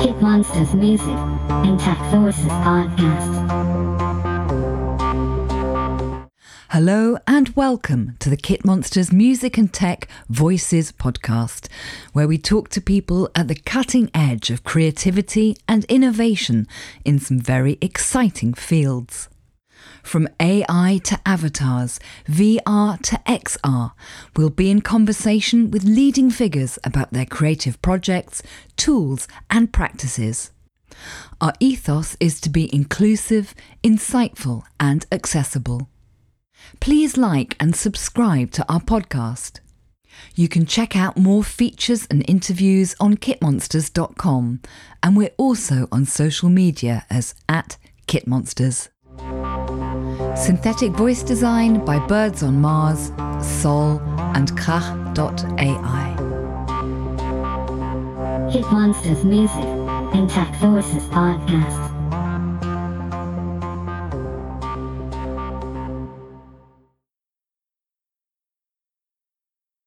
Kitmonsters Music and Tech Voices Podcast. Hello and welcome to the Kitmonsters Music and Tech Voices podcast, where we talk to people at the cutting edge of creativity and innovation in some very exciting fields. From AI to avatars, VR to XR, we'll be in conversation with leading figures about their creative projects, tools, and practices. Our ethos is to be inclusive, insightful, and accessible. Please like and subscribe to our podcast. You can check out more features and interviews on kitmonsters.com, and we're also on social media as at kitmonsters. Synthetic voice design by Birds on Mars, Sol, and Krach.ai. Kit Monsters Music and Tech Voices Podcast.